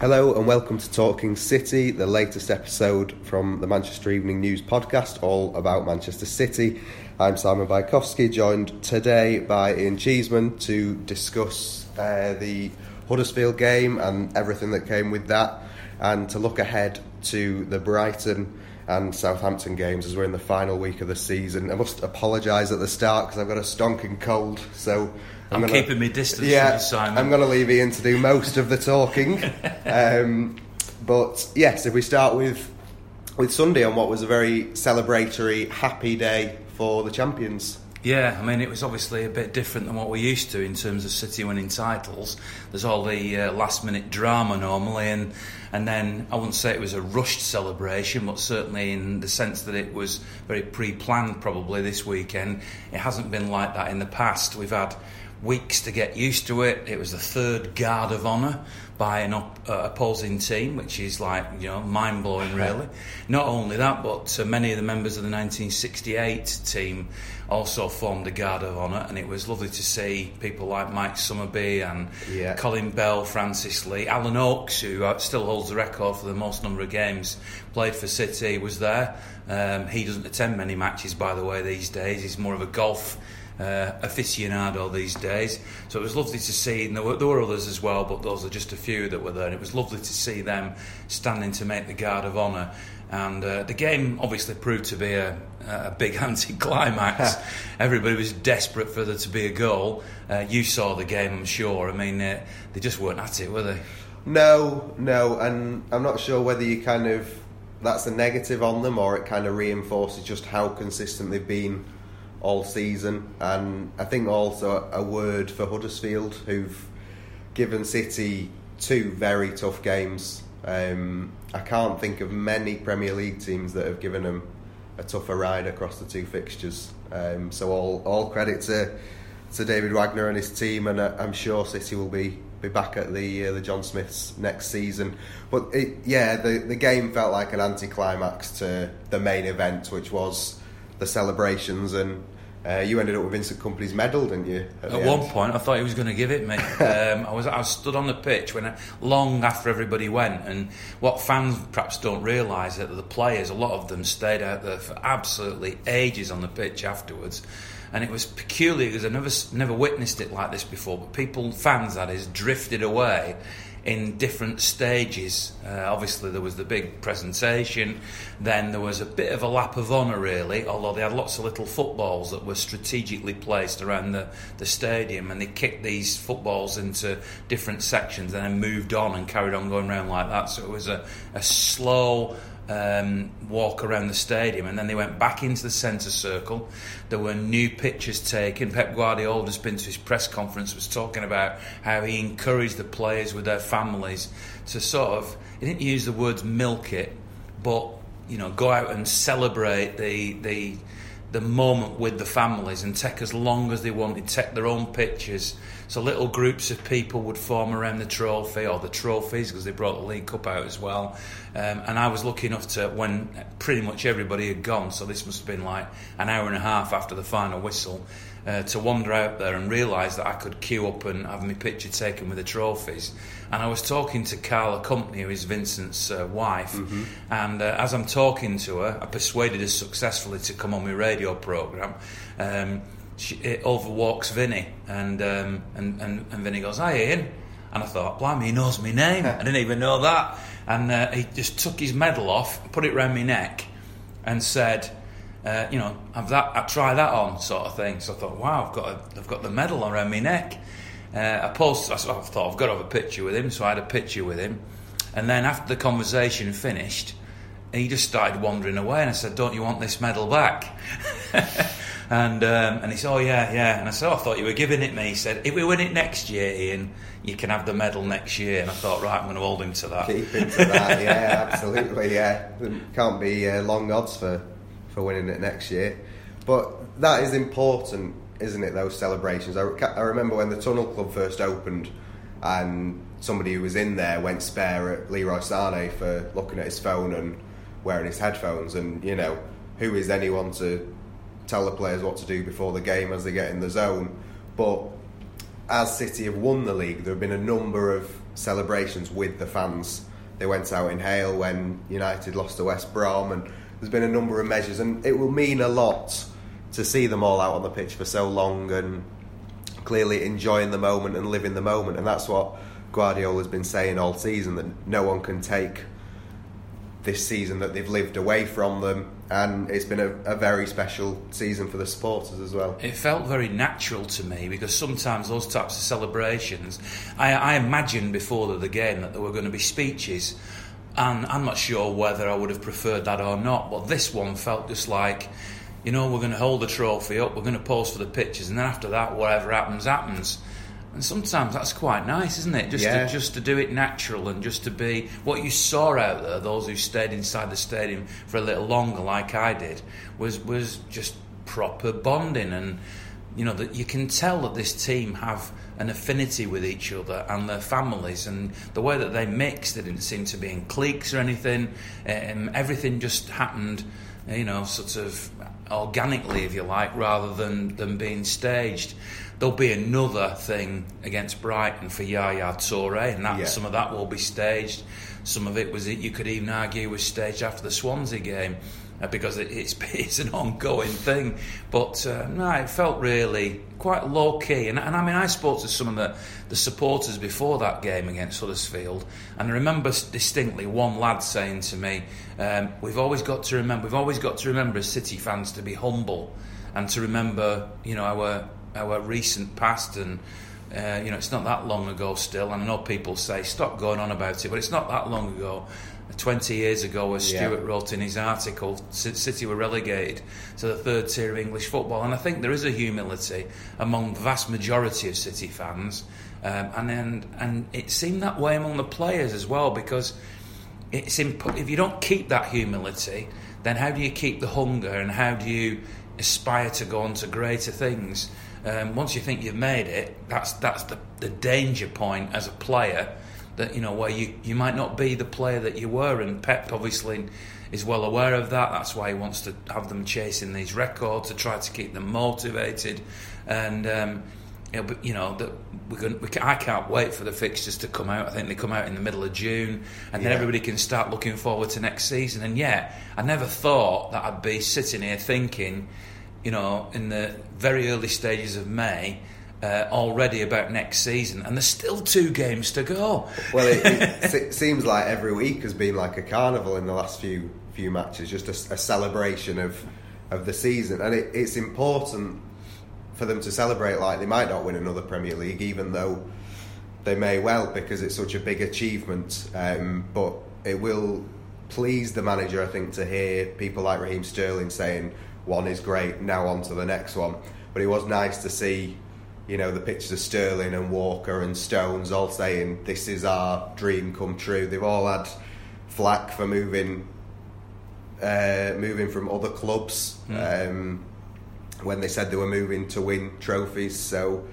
Hello and welcome to Talking City, the latest episode from the Manchester Evening News podcast, all about Manchester City. I'm Simon Bajkowski, joined today by Ian Cheeseman to discuss uh, the Huddersfield game and everything that came with that, and to look ahead to the Brighton and Southampton games as we're in the final week of the season. I must apologise at the start because I've got a stonking cold, so I'm, I'm gonna, keeping me distance yeah, you, Simon. I'm going to leave Ian to do most of the talking. um, but yes, if we start with with Sunday on what was a very celebratory, happy day for the champions. Yeah, I mean, it was obviously a bit different than what we're used to in terms of City winning titles. There's all the uh, last minute drama normally, and, and then I wouldn't say it was a rushed celebration, but certainly in the sense that it was very pre planned probably this weekend. It hasn't been like that in the past. We've had weeks to get used to it. It was the third guard of honour by an op- uh, opposing team, which is like you know mind blowing, really. Not only that, but uh, many of the members of the 1968 team also formed the guard of honour, and it was lovely to see people like Mike Summerbee and yeah. Colin Bell, Francis Lee, Alan Oakes, who uh, still holds the record for the most number of games played for City, was there. Um, he doesn't attend many matches, by the way, these days. He's more of a golf uh, aficionado these days. So it was lovely to see, and there were, there were, others as well, but those are just a few that were there. And it was lovely to see them standing to make the guard of honour. And uh, the game obviously proved to be a, a big anti-climax. Everybody was desperate for there to be a goal. Uh, you saw the game, I'm sure. I mean, uh, they just weren't at it, were they? No, no, and I'm not sure whether you kind of that's a negative on them or it kind of reinforces just how consistent they've been all season. And I think also a word for Huddersfield, who've given City two very tough games. Um, I can't think of many Premier League teams that have given them a tougher ride across the two fixtures. Um, so all all credit to to David Wagner and his team, and uh, I'm sure City will be be back at the uh, the John Smiths next season. But it, yeah, the the game felt like an anticlimax to the main event, which was the celebrations and uh, you ended up with Vincent Kompany's medal, didn't you? At, at one point, I thought he was going to give it me. um, I was I stood on the pitch when I, long after everybody went, and what fans perhaps don't realise that the players, a lot of them, stayed out there for absolutely ages on the pitch afterwards. And it was peculiar because I've never never witnessed it like this before. But people, fans that is, drifted away in different stages. Uh, obviously, there was the big presentation, then there was a bit of a lap of honour, really, although they had lots of little footballs that were strategically placed around the, the stadium, and they kicked these footballs into different sections and then moved on and carried on going around like that. So it was a, a slow, um, walk around the stadium, and then they went back into the centre circle. There were new pictures taken. Pep Guardiola has been to his press conference, was talking about how he encouraged the players with their families to sort of. He didn't use the words milk it, but you know, go out and celebrate the the the moment with the families and take as long as they wanted, take their own pictures. So little groups of people would form around the trophy or the trophies because they brought the League Cup out as well. Um, and I was lucky enough to, when pretty much everybody had gone, so this must have been like an hour and a half after the final whistle, uh, to wander out there and realise that I could queue up and have my picture taken with the trophies. And I was talking to Carla Kompany, who is Vincent's uh, wife, mm-hmm. and uh, as I'm talking to her, I persuaded her successfully to come on my radio programme. Um, she, it overwalks Vinny, and, um, and, and, and Vinny goes, Hi Ian. And I thought, blimey, he knows my name. I didn't even know that. And uh, he just took his medal off, put it round my neck, and said, uh, you know, have that, I try that on, sort of thing. So I thought, wow, I've got, a, I've got the medal around my neck. Uh, I posted, I thought, I've got to have a picture with him, so I had a picture with him. And then after the conversation finished, he just started wandering away, and I said, "Don't you want this medal back?" And um, and he said, oh yeah, yeah. And I said, oh, I thought you were giving it me. He said, if we win it next year, Ian, you can have the medal next year. And I thought, right, I'm going to hold him to that. Keep him to that, yeah, absolutely, yeah. Can't be uh, long odds for for winning it next year. But that is important, isn't it? Those celebrations. I, I remember when the Tunnel Club first opened, and somebody who was in there went spare at Leroy Sané for looking at his phone and wearing his headphones. And you know, who is anyone to tell the players what to do before the game as they get in the zone? But as City have won the league, there have been a number of celebrations with the fans. They went out in Hale when United lost to West Brom, and there's been a number of measures, and it will mean a lot to see them all out on the pitch for so long and clearly enjoying the moment and living the moment. And that's what Guardiola's been saying all season that no one can take this season that they've lived away from them, and it's been a, a, very special season for the supporters as well. It felt very natural to me because sometimes those types of celebrations, I, I imagined before the game that there were going to be speeches, and I'm not sure whether I would have preferred that or not, but this one felt just like. You know, we're going to hold the trophy up, we're going to pose for the pictures, and then after that, whatever happens, happens. And sometimes that's quite nice, isn't it? Just yeah. to, just to do it natural and just to be what you saw out there. Those who stayed inside the stadium for a little longer, like I did, was was just proper bonding, and you know that you can tell that this team have an affinity with each other and their families, and the way that they mixed, they didn't seem to be in cliques or anything. Um, everything just happened, you know, sort of organically, if you like, rather than than being staged there'll be another thing against Brighton for Yaya Toure, and that yeah. some of that will be staged. Some of it was you could even argue was staged after the Swansea game uh, because it, it's it's an ongoing thing. But uh, no, it felt really quite low key. And, and I mean, I spoke to some of the, the supporters before that game against Huddersfield, and I remember distinctly one lad saying to me, um, "We've always got to remember. We've always got to remember as City fans to be humble." And to remember, you know, our our recent past and uh, you know it's not that long ago still and I know people say stop going on about it but it's not that long ago 20 years ago as Stuart yeah. wrote in his article City were relegated to the third tier of English football and I think there is a humility among the vast majority of City fans um, and then and it seemed that way among the players as well because it's imp- if you don't keep that humility then how do you keep the hunger and how do you aspire to go on to greater things um, once you think you've made it, that's that's the, the danger point as a player. That you know where you, you might not be the player that you were, and Pep obviously is well aware of that. That's why he wants to have them chasing these records to try to keep them motivated. And um, you know that we're going. We can, I can't wait for the fixtures to come out. I think they come out in the middle of June, and then everybody can start looking forward to next season. And yet, I never thought that I'd be sitting here thinking you know, in the very early stages of May. Uh, already about next season, and there's still two games to go. Well, it, it, it, seems like every week has been like a carnival in the last few few matches, just a, a celebration of of the season, and it's important for them to celebrate like they might not win another Premier League, even though they may well because it's such a big achievement. Um, but it will please the manager, I think, to hear people like Raheem Sterling saying one is great. Now on to the next one. But it was nice to see, you know, the pictures of Sterling and Walker and Stones all saying this is our dream come true. They've all had flack for moving, uh, moving from other clubs mm. um, when they said they were moving to win trophies. So.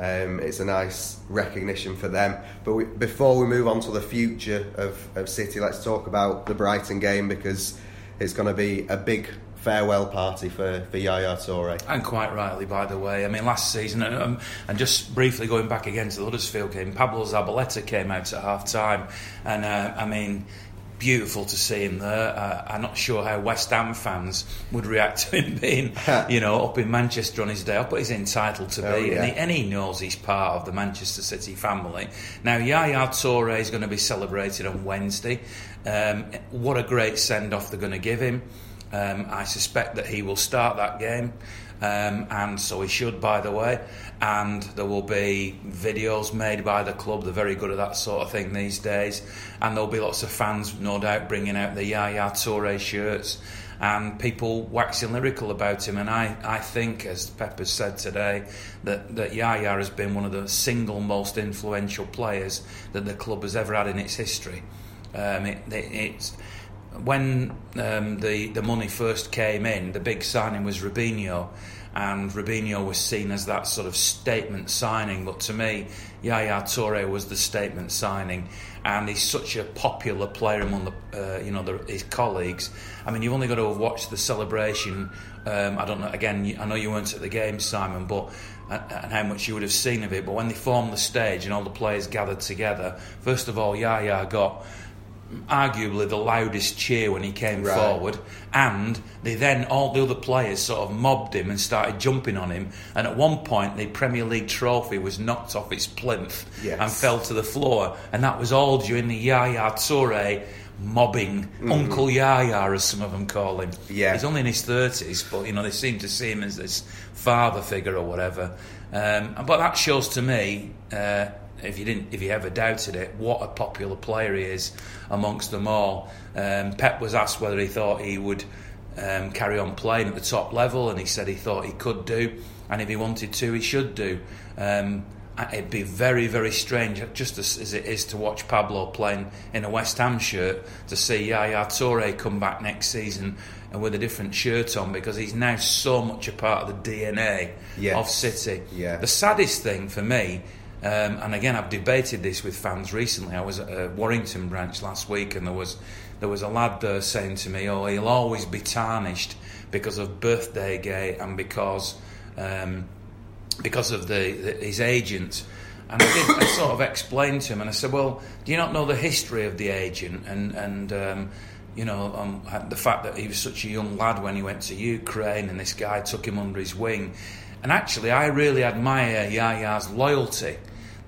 Um, it's a nice recognition for them. But we, before we move on to the future of, of City, let's talk about the Brighton game because it's going to be a big farewell party for, for Yaya Toure. And quite rightly, by the way. I mean, last season, um, and just briefly going back again to the Huddersfield game, Pablo Zabaleta came out at half time, and uh, I mean, beautiful to see him there. Uh, I'm not sure how West Ham fans would react to him being, you know, up in Manchester on his day off, but he's entitled to oh, be, yeah. and, he, and, he, knows he's part of the Manchester City family. Now, Yaya Toure is going to be celebrated on Wednesday. Um, what a great send off they're going to give him. Um, I suspect that he will start that game. Um, and so he should, by the way. And there will be videos made by the club. They're very good at that sort of thing these days. And there'll be lots of fans, no doubt, bringing out the Yaya Toure shirts and people waxing lyrical about him. And I, I think, as Pep has said today, that, that Yaya has been one of the single most influential players that the club has ever had in its history. Um, it, it, it's when um, the the money first came in, the big signing was Robinho, and Robinho was seen as that sort of statement signing. But to me, Yaya Toure was the statement signing, and he's such a popular player among the uh, you know the, his colleagues. I mean, you've only got to have watched the celebration. Um, I don't know. Again, I know you weren't at the game, Simon, but uh, and how much you would have seen of it. But when they formed the stage and all the players gathered together, first of all, Yaya got arguably the loudest cheer when he came right. forward, and they then all the other players sort of mobbed him and started jumping on him. And at one point, the Premier League trophy was knocked off its plinth yes. and fell to the floor, and that was all during the Yaya Toure mobbing mm-hmm. Uncle Yaya, as some of them call him. Yeah, he's only in his thirties, but you know they seem to see him as this father figure or whatever. Um, but that shows to me. Uh, if you didn't, if you ever doubted it, what a popular player he is amongst them all. Um, Pep was asked whether he thought he would um, carry on playing at the top level, and he said he thought he could do, and if he wanted to, he should do. Um, it'd be very, very strange, just as, as, it is to watch Pablo playing in a West Ham shirt, to see Yaya Toure come back next season and with a different shirt on because he's now so much a part of the DNA yes. of City. Yeah. The saddest thing for me um, and again, I've debated this with fans recently. I was at a Warrington branch last week, and there was there was a lad there saying to me, "Oh, he'll always be tarnished because of birthday gate and because um, because of the, the, his agent." And I, did, I sort of explained to him, and I said, "Well, do you not know the history of the agent and and um, you know um, the fact that he was such a young lad when he went to Ukraine, and this guy took him under his wing." And actually, I really admire Yaya's loyalty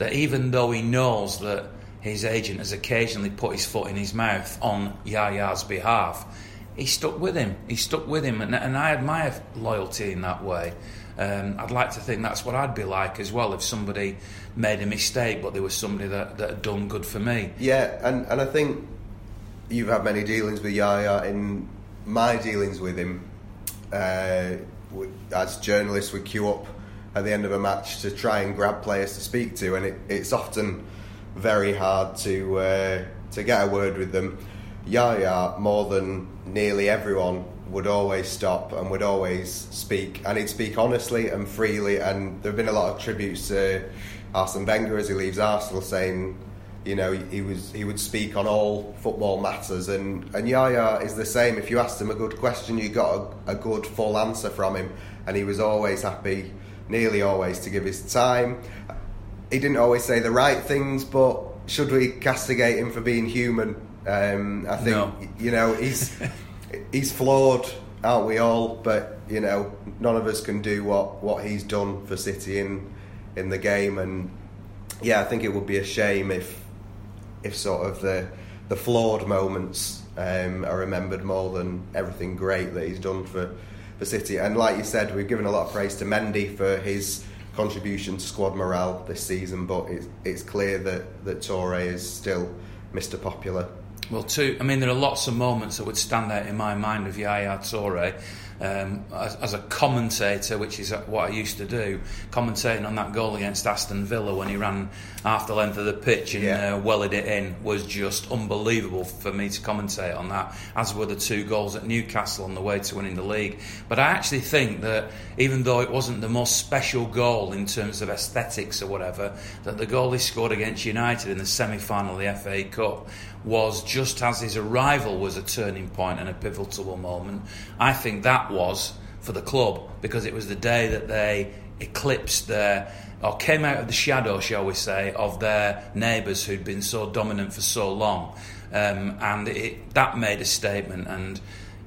that even though he knows that his agent has occasionally put his foot in his mouth on Yaya's behalf, he stuck with him. He stuck with him, and, and I admire loyalty in that way. Um, I'd like to think that's what I'd be like as well if somebody made a mistake, but there was somebody that, that had done good for me. Yeah, and, and I think you've had many dealings with Yaya. In my dealings with him, uh, as journalists, we queue up at the end of a match to try and grab players to speak to, and it, it's often very hard to uh, to get a word with them. Yaya, more than nearly everyone, would always stop and would always speak, and he'd speak honestly and freely. And there have been a lot of tributes to Arsene Wenger as he leaves Arsenal, saying, you know, he was he would speak on all football matters, and and Yaya is the same. If you asked him a good question, you got a, a good full answer from him, and he was always happy nearly always to give his time. He didn't always say the right things, but should we castigate him for being human? Um, I think no. you know he's he's flawed, aren't we all? But you know, none of us can do what, what he's done for City in in the game, and yeah, I think it would be a shame if if sort of the the flawed moments um, are remembered more than everything great that he's done for for City. And like you said, we've given a lot of praise to Mendy for his contribution to squad morale this season, but it's, it's clear that, that Toure is still Mr. Popular. Well, too, I mean, there are lots of moments that would stand out in my mind of Yaya Toure um, as, as, a commentator, which is what I used to do, commentating on that goal against Aston Villa when he ran half the length of the pitch and yeah. uh, wellied it in was just unbelievable for me to commentate on that, as were the two goals at Newcastle on the way to winning the league. But I actually think that even though it wasn't the most special goal in terms of aesthetics or whatever, that the goal he scored against United in the semi final of the FA Cup was just as his arrival was a turning point and a pivotal moment. I think that was for the club because it was the day that they eclipsed their or came out of the shadow, shall we say, of their neighbours who'd been so dominant for so long. Um, and it, that made a statement. And,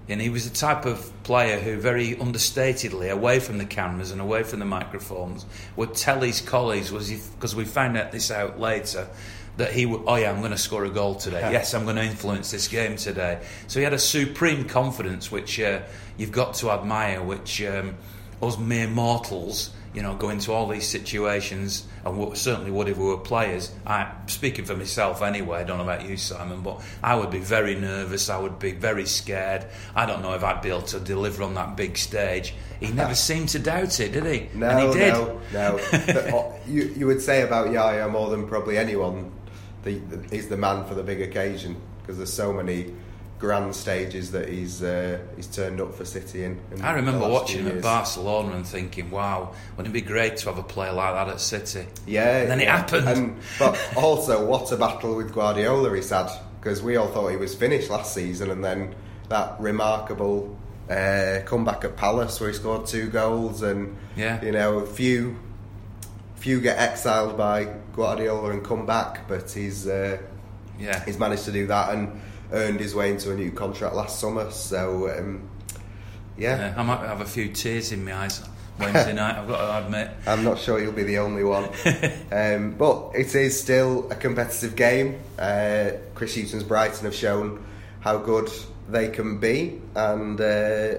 and he was the type of player who, very understatedly, away from the cameras and away from the microphones, would tell his colleagues, was because we found out this out later, that he would, oh yeah, I'm going to score a goal today. Yeah. Yes, I'm going to influence this game today. So he had a supreme confidence, which uh, you've got to admire, which um, us mere mortals, you know, go into all these situations, and certainly would if we were players. I speaking for myself anyway. I don't know about you, Simon, but I would be very nervous. I would be very scared. I don't know if I'd be able to deliver on that big stage. He never seemed to doubt it, did he? No, and he did. no, no. But, uh, you, you would say about Yaya more than probably anyone. The, the, he's the man for the big occasion because there's so many grand stages that he's uh, he's turned up for City in. in I remember watching him at. Barcelona and thinking, "Wow, wouldn't it be great to have a player like that at City?" Yeah, And then it happened. And, but also, what a battle with Guardiola he's had because we all thought he was finished last season, and then that remarkable uh, comeback at Palace where he scored two goals, and Yeah. you know, a few few get exiled by Guardiola and come back, but he's uh, Yeah, he's managed to do that and earned his way into a new contract last summer. So um, yeah. Yeah, I might have a few tears in my eyes Wednesday night. I've got to admit. I'm not sure you'll be the only one. um, but it is still a competitive game. Uh, Chris Hughton's Brighton have shown how good they can be. And uh,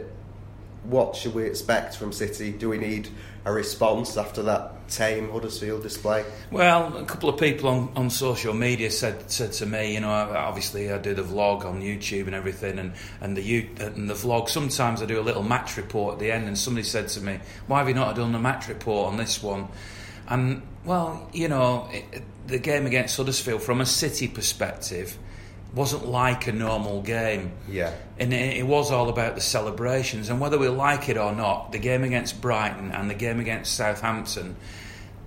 what should we expect from City? Do we need a response after that tame Huddersfield display? Well, a couple of people on, on social media said said to me, you know, obviously I do the vlog on YouTube and everything, and and the you and the vlog. Sometimes I do a little match report at the end, and somebody said to me, "Why have you not done a match report on this one?" And well, you know, it, the game against Huddersfield, from a City perspective, wasn't like a normal game. Yeah. And it, it was all about the celebrations. And whether we like it or not, the game against Brighton and the game against Southampton,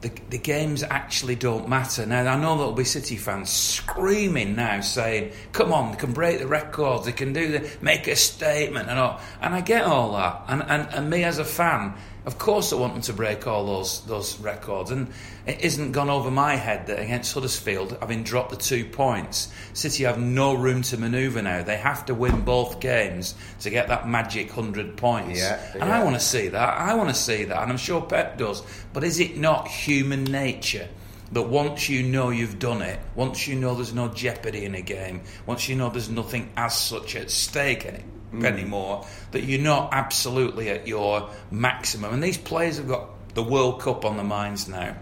the, the games actually don't matter. Now, I know there'll be City fans screaming now saying, come on, they can break the records, they can do the, make a statement and all. And I get all that. And, and, and me as a fan, of course I want them to break all those those records. And it isn't gone over my head that against Huddersfield, having dropped the two points, City have no room to manoeuvre now. They have to win both games to get that magic 100 points. Yeah, and yeah. I want to see that. I want to see that. And I'm sure Pep does. But is it not human nature? That once you know you've done it, once you know there's no jeopardy in a game, once you know there's nothing as such at stake any, anymore, that you're not absolutely at your maximum. And these players have got the World Cup on their minds now.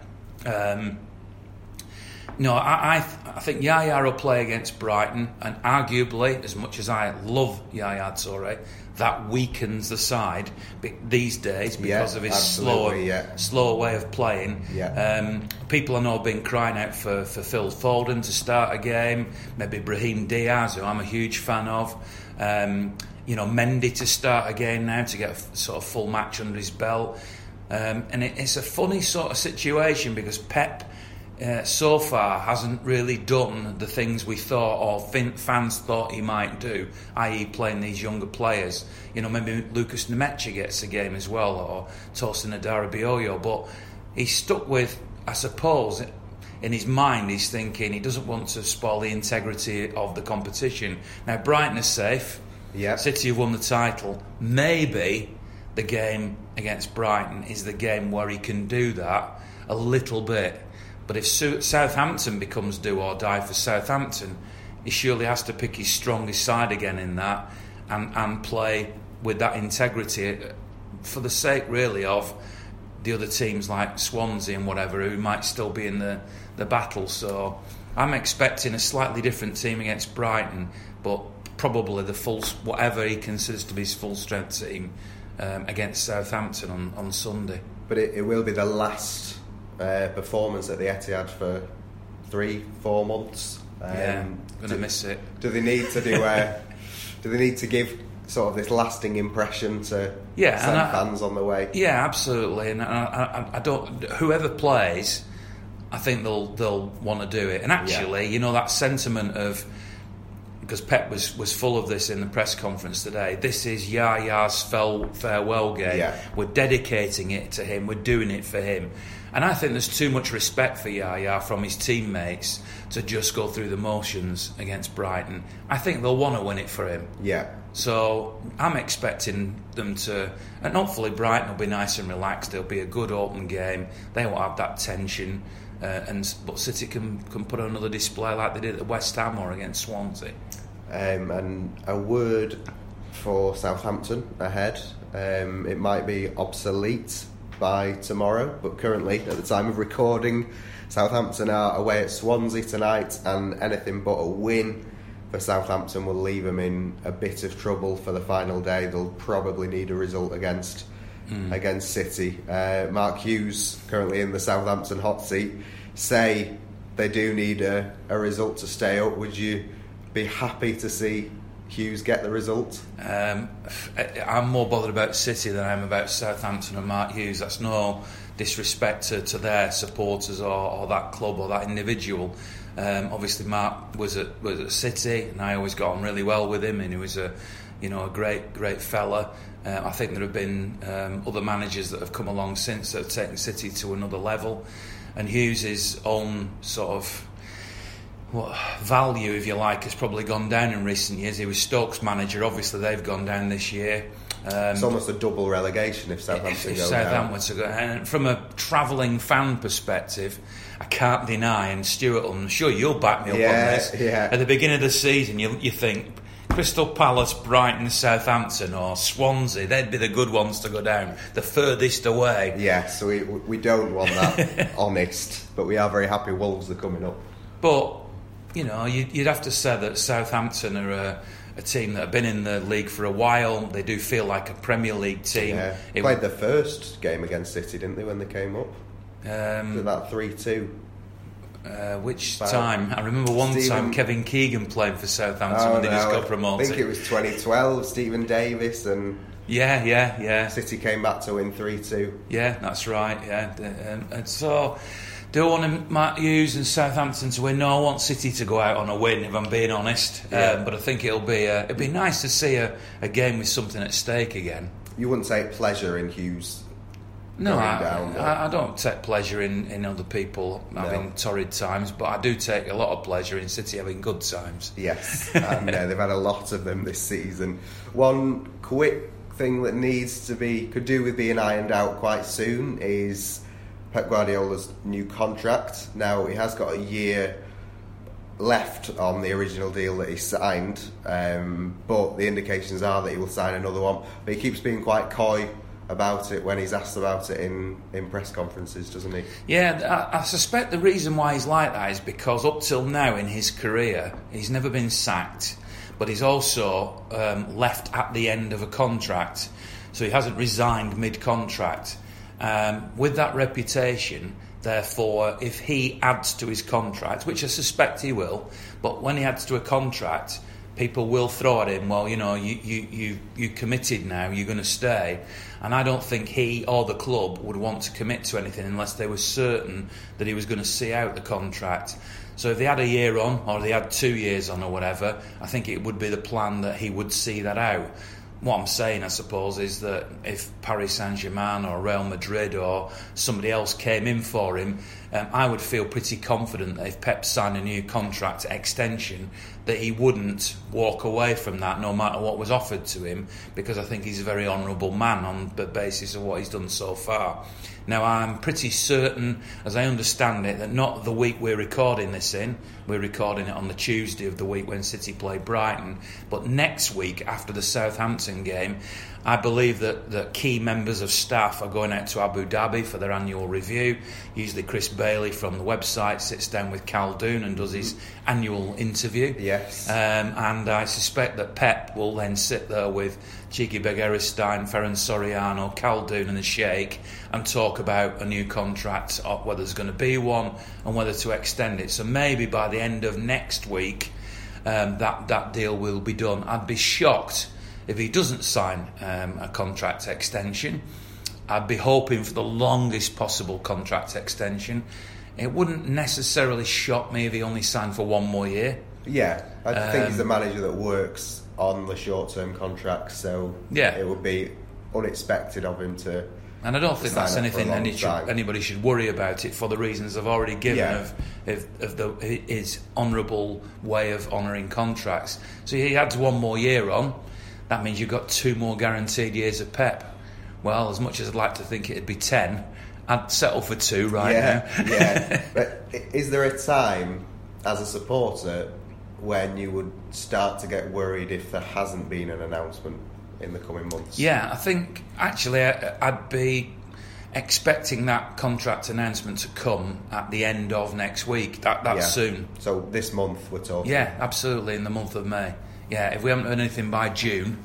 Um, no, I, I, th- I think Yaya will play against Brighton, and arguably, as much as I love Yaya Toure, that weakens the side these days because Yeah, of his slow, yeah. slower way of playing. Yeah. Um, people I know have been crying out for, for Phil Foden to start a game, maybe Brahim Diaz, who I'm a huge fan of. Um, you know, Mendy to start again now to get a f- sort of full match under his belt. Um, and it, it's a funny sort of situation because Pep uh, so far hasn't really done the things we thought or fin- fans thought he might do, i.e., playing these younger players. You know, maybe Lukas Nmecha gets a game as well, or Tosin Adarabioyo, but he's stuck with, I suppose, in his mind, he's thinking he doesn't want to spoil the integrity of the competition. Now, Brighton is safe. Yeah. City have won the title. Maybe the game against Brighton is the game where he can do that a little bit. But if Southampton becomes do or die for Southampton, he surely has to pick his strongest side again in that and, and play with that integrity uh, for the sake, really, of the other teams like Swansea and whatever who might still be in the, the battle. So I'm expecting a slightly different team against Brighton, but probably the full whatever he considers to be his full strength team um, against Southampton on, on Sunday. But it, it will be the last uh, performance at the Etihad for three, four months. Um, yeah, gonna do, miss it. do they need to do? Uh, do they need to give sort of this lasting impression to Yeah, send and I- fans on the way? Yeah, absolutely. And I, I, I don't. Whoever plays, I think they'll they'll want to do it. And actually, you know that sentiment of because Pep was, was full of this in the press conference today. This is Yaya's farewell game. Yeah. We're dedicating it to him. We're doing it for him. And I think there's too much respect for Yaya from his teammates to just go through the motions against Brighton. I think they'll want to win it for him. Yeah, So I'm expecting them to, and hopefully Brighton will be nice and relaxed. There'll be a good open game. They won't have that tension, uh, and but City can can put on another display like they did at West Ham or against Swansea. Um, and a word for Southampton ahead. Um, it might be obsolete by tomorrow, but currently, at the time of recording, Southampton are away at Swansea tonight, and anything but a win for Southampton will leave them in a bit of trouble for the final day. They'll probably need a result against mm. against City. Uh, Mark Hughes, currently in the Southampton hot seat, say they do need a, a result to stay up. Would you be happy to see Hughes get the result? Um, I'm more bothered about City than I am about Southampton and Mark Hughes. That's no disrespect to, to their supporters or, or, that club or that individual. Um, obviously, Mark was at was at City, and I always got on really well with him, and he was a you know a great great fella. Uh, I think there have been um, other managers that have come along since that have taken City to another level, and Hughes' own sort of what value, if you like, has probably gone down in recent years. He was Stokes manager. Obviously, they've gone down this year. Um, it's almost a double relegation if Southampton if, if go Southampton down. Go, and from a travelling fan perspective, I can't deny, and Stuart, I'm sure you'll back me up yeah, on this. Yeah. At the beginning of the season, you, you think Crystal Palace, Brighton, Southampton, or Swansea, they'd be the good ones to go down, the furthest away. Yeah, so we, we don't want that, honest, but we are very happy Wolves are coming up. But, you know, you'd have to say that Southampton are a a team that have been in the league for a while. They do feel like a Premier League team. Yeah. It played their first game against City, didn't they, when they came up? Um, that three two. Uh, which time? I remember one Steven... time Kevin Keegan playing for Southampton oh, when they no, just got promoted. I think it was 2012. Steven Davis and yeah, yeah, yeah. City came back to win three two. Yeah, that's right. Yeah, and so do want Matt Hughes and Southampton to win? No, I want City to go out on a win. If I'm being honest, yeah. um, but I think it'll be a, it'd be nice to see a, a game with something at stake again. You wouldn't take pleasure in Hughes no, I, down, I, I, don't take pleasure in, in other people having no. torrid times, but I do take a lot of pleasure in City having good times. Yes, and uh, they've had a lot of them this season. One quick thing that needs to be could do with being ironed out quite soon is Pep Guardiola's new contract. Now he has got a year left on the original deal that he signed, um, but the indications are that he will sign another one. But he keeps being quite coy about it when he's asked about it in, in press conferences, doesn't he? Yeah, I, I, suspect the reason why he's like that is because up till now in his career, he's never been sacked, but he's also um, left at the end of a contract. So he hasn't resigned mid contract. Um, with that reputation, therefore, if he adds to his contract, which I suspect he will, but when he adds to a contract, people will throw at him, well, you know, you, you, you, you committed now, you're going to stay. And I don't think he or the club would want to commit to anything unless they were certain that he was going to see out the contract. So if they had a year on, or they had two years on, or whatever, I think it would be the plan that he would see that out what I'm saying, I suppose, is that if Paris Saint Germain or Real Madrid or somebody else came in for him, um, I would feel pretty confident that if Pep signed a new contract extension, that he wouldn't walk away from that no matter what was offered to him, because I think he's a very honourable man on the basis of what he's done so far. Now, I'm pretty certain, as I understand it, that not the week we're recording this in, we're recording it on the Tuesday of the week when City play Brighton, but next week after the Southampton game, I believe that, that key members of staff are going out to Abu Dhabi for their annual review. Usually, Chris Bailey from the website sits down with Khaldoon and does his annual interview. Yes. Um, and I suspect that Pep will then sit there with Txiki Begiristain, Ferran Soriano, Khaldoon, and the Sheikh and talk about a new contract, whether there's going to be one and whether to extend it. So maybe by the end of next week, um, that, that deal will be done. I'd be shocked if he doesn't sign um, a contract extension, I'd be hoping for the longest possible contract extension. It wouldn't necessarily shock me if he only signed for one more year. Yeah, I um, think he's a um, manager that works on the short term contracts, so yeah. it would be unexpected of him to. And I don't think that's anything any should, anybody should worry about it for the reasons I've already given yeah. of, of, of the, his honourable way of honouring contracts. So he adds one more year on that means you've got two more guaranteed years of Pep. Well, as much as I'd like to think it'd be 10, I'd settle for two right yeah, now. yeah. But is there a time as a supporter when you would start to get worried if there hasn't been an announcement in the coming months. Yeah, I think actually I- I'd be expecting that contract announcement to come at the end of next week. That that's Yeah. soon. So this month we're talking. Yeah, absolutely. In the month of May. Yeah, if we haven't heard anything by June,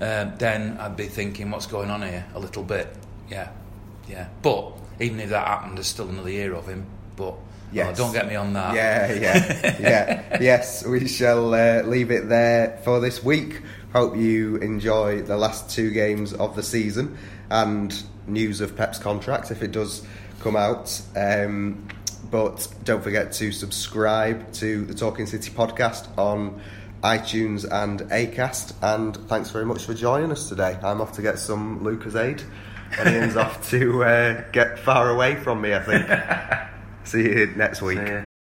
uh, then I'd be thinking what's going on here a little bit. Yeah, yeah. But even if that happened, there's still another year of him. But Yes. oh, don't get me on that. Yeah, yeah, yeah. yes, we shall uh, leave it there for this week. Hope you enjoy the last two games of the season and news of Pep's contract if it does come out. Um, but don't forget to subscribe to the Talking City podcast on iTunes and Acast. And thanks very much for joining us today. I'm off to get some Lucozade, and Ian's off to uh, get far away from me. I think. See you next week.